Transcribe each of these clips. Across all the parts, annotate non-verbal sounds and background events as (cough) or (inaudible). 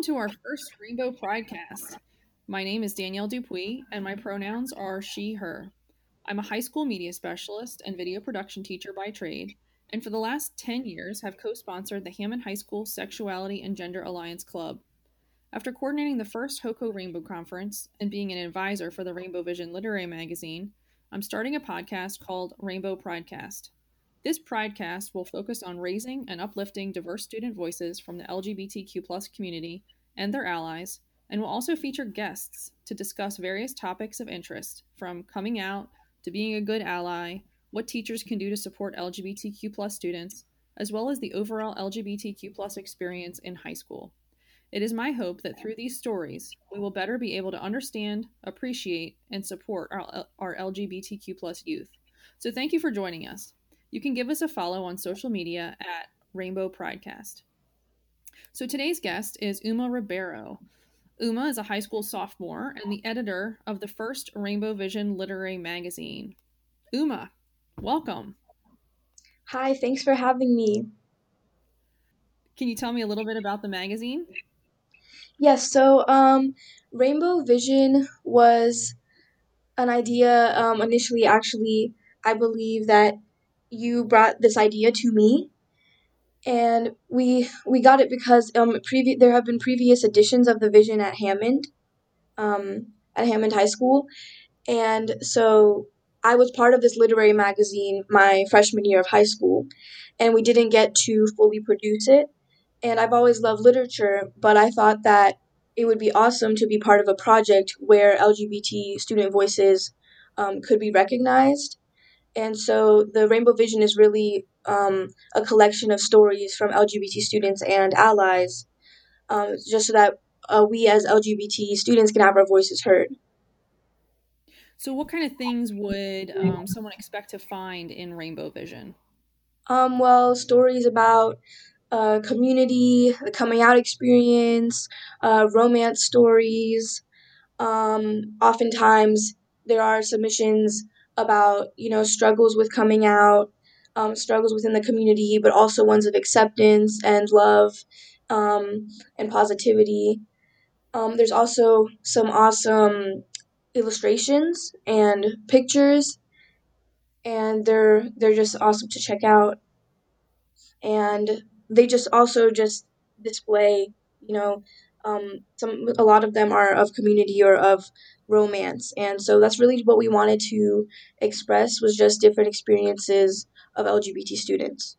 Welcome to our first Rainbow Pridecast. My name is Danielle Dupuis, and my pronouns are she, her. I'm a high school media specialist and video production teacher by trade, and for the last 10 years have co sponsored the Hammond High School Sexuality and Gender Alliance Club. After coordinating the first HOCO Rainbow Conference and being an advisor for the Rainbow Vision Literary Magazine, I'm starting a podcast called Rainbow Pridecast. This Pridecast will focus on raising and uplifting diverse student voices from the LGBTQ community and their allies, and will also feature guests to discuss various topics of interest, from coming out to being a good ally, what teachers can do to support LGBTQ students, as well as the overall LGBTQ experience in high school. It is my hope that through these stories, we will better be able to understand, appreciate, and support our, our LGBTQ youth. So thank you for joining us. You can give us a follow on social media at Rainbow Pridecast. So today's guest is Uma Ribeiro. Uma is a high school sophomore and the editor of the first Rainbow Vision literary magazine. Uma, welcome. Hi, thanks for having me. Can you tell me a little bit about the magazine? Yes, so um, Rainbow Vision was an idea um, initially, actually, I believe that you brought this idea to me. And we we got it because um previous there have been previous editions of the vision at Hammond um at Hammond High School. And so I was part of this literary magazine my freshman year of high school and we didn't get to fully produce it. And I've always loved literature but I thought that it would be awesome to be part of a project where LGBT student voices um, could be recognized and so the Rainbow Vision is really um, a collection of stories from LGBT students and allies, um, just so that uh, we as LGBT students can have our voices heard. So, what kind of things would um, someone expect to find in Rainbow Vision? Um, well, stories about uh, community, the coming out experience, uh, romance stories. Um, oftentimes, there are submissions about you know struggles with coming out, um, struggles within the community, but also ones of acceptance and love um, and positivity. Um, there's also some awesome illustrations and pictures, and they're they're just awesome to check out. And they just also just display, you know, um, some a lot of them are of community or of romance. And so that's really what we wanted to express was just different experiences of lgbt students.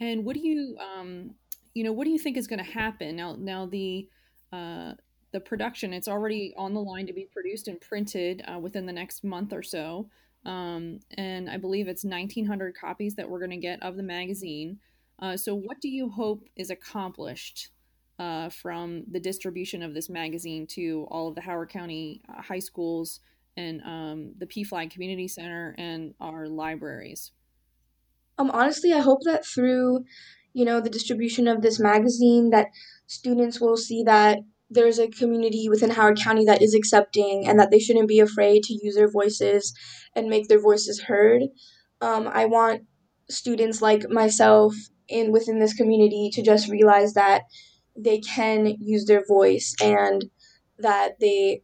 And what do you um, you know what do you think is going to happen? Now now the uh, the production it's already on the line to be produced and printed uh, within the next month or so. Um, and i believe it's 1900 copies that we're going to get of the magazine. Uh, so what do you hope is accomplished uh, from the distribution of this magazine to all of the Howard County uh, high schools and um, the PFLAG Community Center and our libraries? Um, honestly, I hope that through, you know, the distribution of this magazine, that students will see that there's a community within Howard County that is accepting and that they shouldn't be afraid to use their voices and make their voices heard. Um, I want students like myself in within this community to just realize that they can use their voice and that they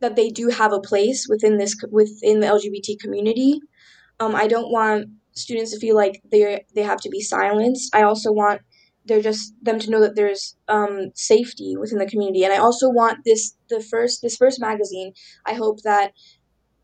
that they do have a place within this within the LGBT community. Um, I don't want students to feel like they they have to be silenced. I also want they're just them to know that there's um, safety within the community, and I also want this the first this first magazine. I hope that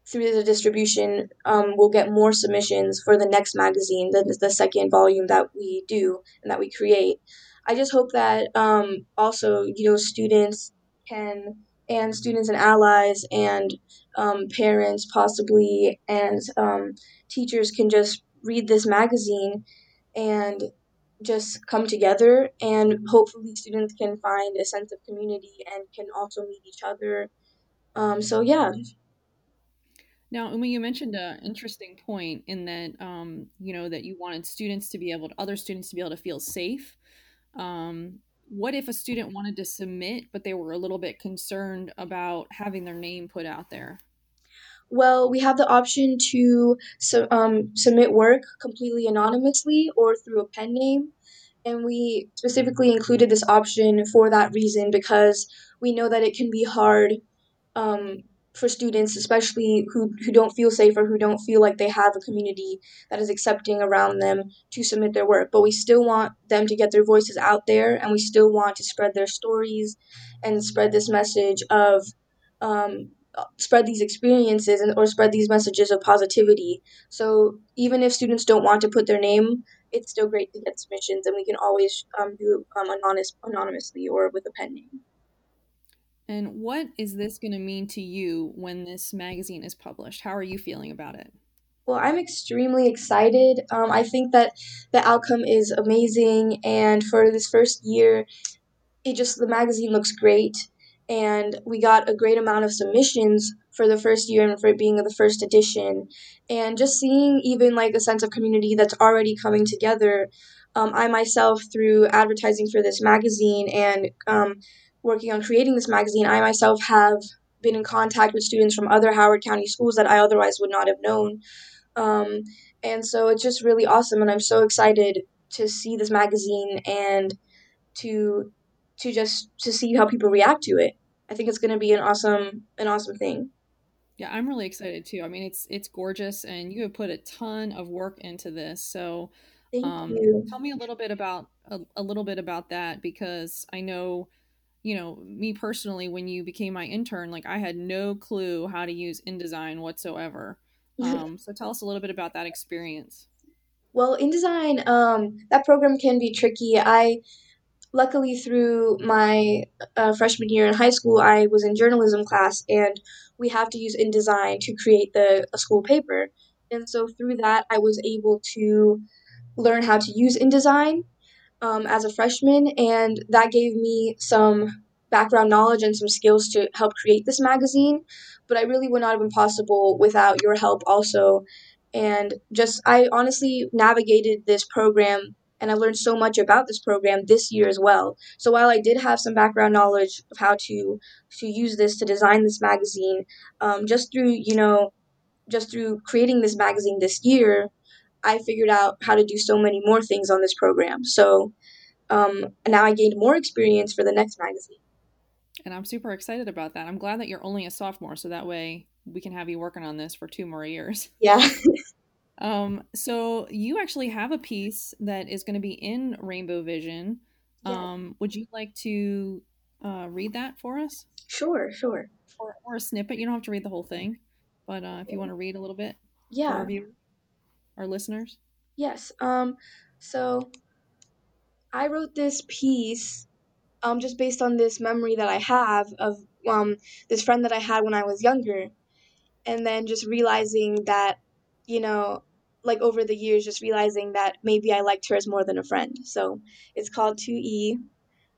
through the distribution, um, we'll get more submissions for the next magazine, the, the second volume that we do and that we create. I just hope that um, also you know students can and students and allies and um, parents possibly and um, teachers can just read this magazine and just come together and hopefully students can find a sense of community and can also meet each other. Um, so yeah. Now, Uma, you mentioned an interesting point in that, um, you know, that you wanted students to be able to, other students to be able to feel safe um, what if a student wanted to submit, but they were a little bit concerned about having their name put out there? Well, we have the option to um, submit work completely anonymously or through a pen name. And we specifically included this option for that reason because we know that it can be hard um, for students, especially who, who don't feel safe or who don't feel like they have a community that is accepting around them to submit their work. But we still want them to get their voices out there and we still want to spread their stories and spread this message of um, spread these experiences and or spread these messages of positivity. So even if students don't want to put their name, it's still great to get submissions, and we can always um, do um, anonymous anonymously or with a pen name. And what is this going to mean to you when this magazine is published? How are you feeling about it? Well, I'm extremely excited. Um, I think that the outcome is amazing, and for this first year, it just the magazine looks great and we got a great amount of submissions for the first year and for it being the first edition and just seeing even like a sense of community that's already coming together um, i myself through advertising for this magazine and um, working on creating this magazine i myself have been in contact with students from other howard county schools that i otherwise would not have known um, and so it's just really awesome and i'm so excited to see this magazine and to to just to see how people react to it. I think it's going to be an awesome an awesome thing. Yeah, I'm really excited too. I mean, it's it's gorgeous, and you have put a ton of work into this. So, Thank um, you. tell me a little bit about a, a little bit about that because I know, you know, me personally, when you became my intern, like I had no clue how to use InDesign whatsoever. Um, so tell us a little bit about that experience. well, InDesign, um, that program can be tricky. I luckily through my uh, freshman year in high school, I was in journalism class, and we have to use InDesign to create the a school paper. And so through that, I was able to learn how to use InDesign um, as a freshman, and that gave me some background knowledge and some skills to help create this magazine. But I really would not have been possible without your help also. And just, I honestly navigated this program and I learned so much about this program this year as well. So while I did have some background knowledge of how to to use this to design this magazine, um, just through you know just through creating this magazine this year, I figured out how to do so many more things on this program. So um, now I gained more experience for the next magazine. And I'm super excited about that. I'm glad that you're only a sophomore, so that way we can have you working on this for two more years. (laughs) Yeah. Um, so you actually have a piece that is going to be in Rainbow Vision. Um, would you like to uh, read that for us, Sure. Sure. or or a snippet? You don't have to read the whole thing, but uh, if you want to read a little bit Yeah. Our listeners. Yes. Um. So I wrote this piece um just based on this memory that I have of um this friend that I had when I was younger, and then just realizing that, you know, like over the years, just realizing that maybe I liked her as more than a friend. So it's called 2E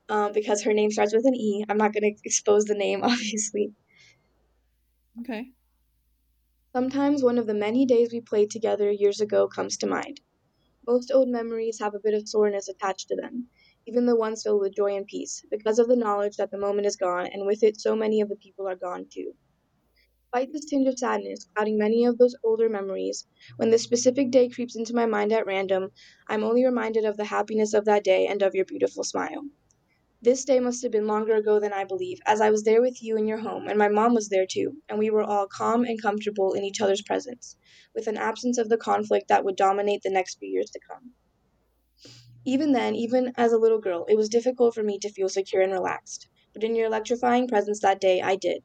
um, because her name starts with an E. I'm not going to expose the name, (laughs) obviously. Okay. Sometimes one of the many days we played together years ago comes to mind. Most old memories have a bit of soreness attached to them, even the ones filled with joy and peace, because of the knowledge that the moment is gone, and with it so many of the people are gone too. Despite this tinge of sadness clouding many of those older memories, when this specific day creeps into my mind at random, I'm only reminded of the happiness of that day and of your beautiful smile. This day must have been longer ago than I believe, as I was there with you in your home, and my mom was there too, and we were all calm and comfortable in each other's presence, with an absence of the conflict that would dominate the next few years to come. Even then, even as a little girl, it was difficult for me to feel secure and relaxed, but in your electrifying presence that day, I did.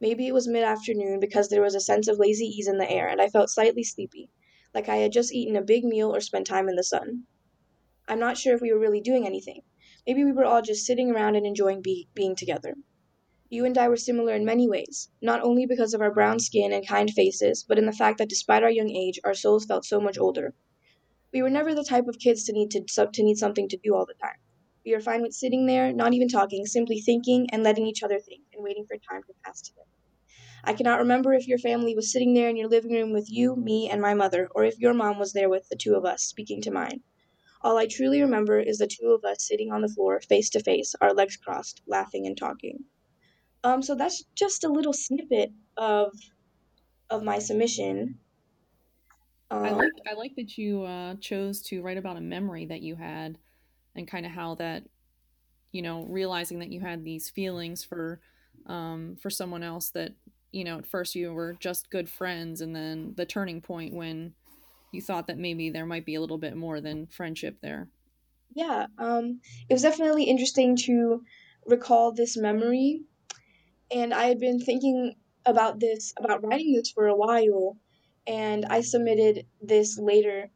Maybe it was mid afternoon because there was a sense of lazy ease in the air, and I felt slightly sleepy, like I had just eaten a big meal or spent time in the sun. I'm not sure if we were really doing anything. Maybe we were all just sitting around and enjoying be- being together. You and I were similar in many ways, not only because of our brown skin and kind faces, but in the fact that despite our young age, our souls felt so much older. We were never the type of kids to need to, to need something to do all the time. We were fine with sitting there, not even talking, simply thinking and letting each other think, and waiting for time to pass to together. I cannot remember if your family was sitting there in your living room with you, me, and my mother, or if your mom was there with the two of us, speaking to mine. All I truly remember is the two of us sitting on the floor, face to face, our legs crossed, laughing and talking. Um, so that's just a little snippet of of my submission. I Um, like I like that you uh, chose to write about a memory that you had. and kind of how that you know realizing that you had these feelings for um, for someone else that you know at first you were just good friends and then the turning point when you thought that maybe there might be a little bit more than friendship there yeah um, it was definitely interesting to recall this memory and i had been thinking about this about writing this for a while and i submitted this later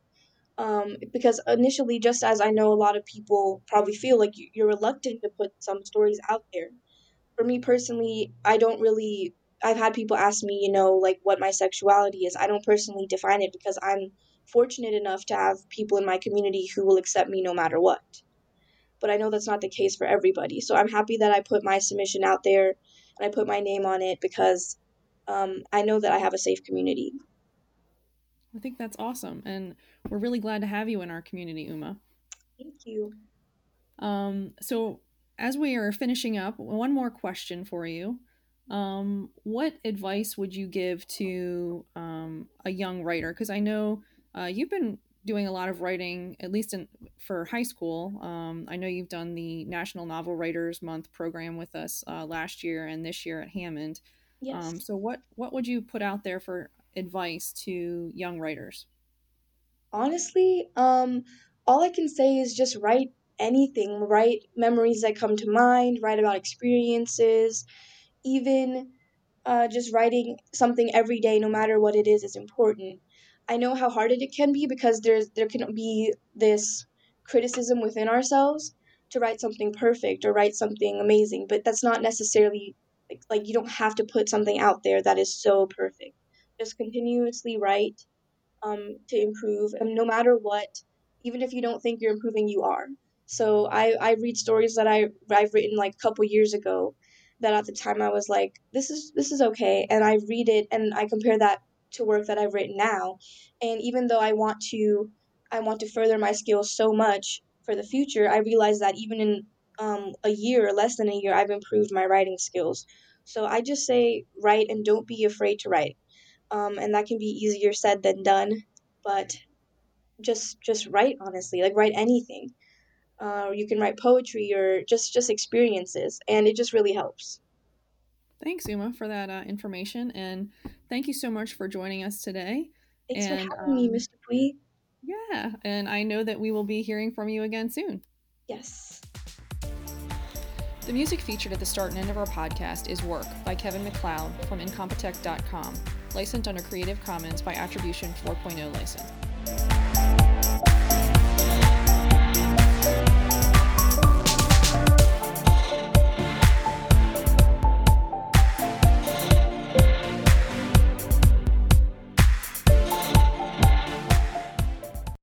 um, because initially just as i know a lot of people probably feel like you're reluctant to put some stories out there for me personally, I don't really. I've had people ask me, you know, like what my sexuality is. I don't personally define it because I'm fortunate enough to have people in my community who will accept me no matter what. But I know that's not the case for everybody. So I'm happy that I put my submission out there and I put my name on it because um, I know that I have a safe community. I think that's awesome. And we're really glad to have you in our community, Uma. Thank you. Um, so as we are finishing up, one more question for you. Um, what advice would you give to um, a young writer? Because I know uh, you've been doing a lot of writing, at least in, for high school. Um, I know you've done the National Novel Writers Month program with us uh, last year and this year at Hammond. Yes. Um, so, what what would you put out there for advice to young writers? Honestly, um, all I can say is just write anything, write memories that come to mind, write about experiences, even uh, just writing something every day, no matter what it is, is important. I know how hard it can be because there's there can be this criticism within ourselves to write something perfect or write something amazing, but that's not necessarily like, like you don't have to put something out there that is so perfect. Just continuously write um, to improve, and no matter what, even if you don't think you're improving, you are. So I, I read stories that I I've written like a couple years ago that at the time I was like this is this is okay and I read it and I compare that to work that I've written now. And even though I want to I want to further my skills so much for the future I realize that even in um, a year or less than a year I've improved my writing skills. So I just say write and don't be afraid to write. Um, and that can be easier said than done but just just write honestly like write anything uh, or you can write poetry or just just experiences and it just really helps thanks uma for that uh, information and thank you so much for joining us today thanks and, for having um, me mr Pui. yeah and i know that we will be hearing from you again soon yes the music featured at the start and end of our podcast is Work by Kevin MacLeod from Incompetech.com, licensed under Creative Commons by Attribution 4.0 license.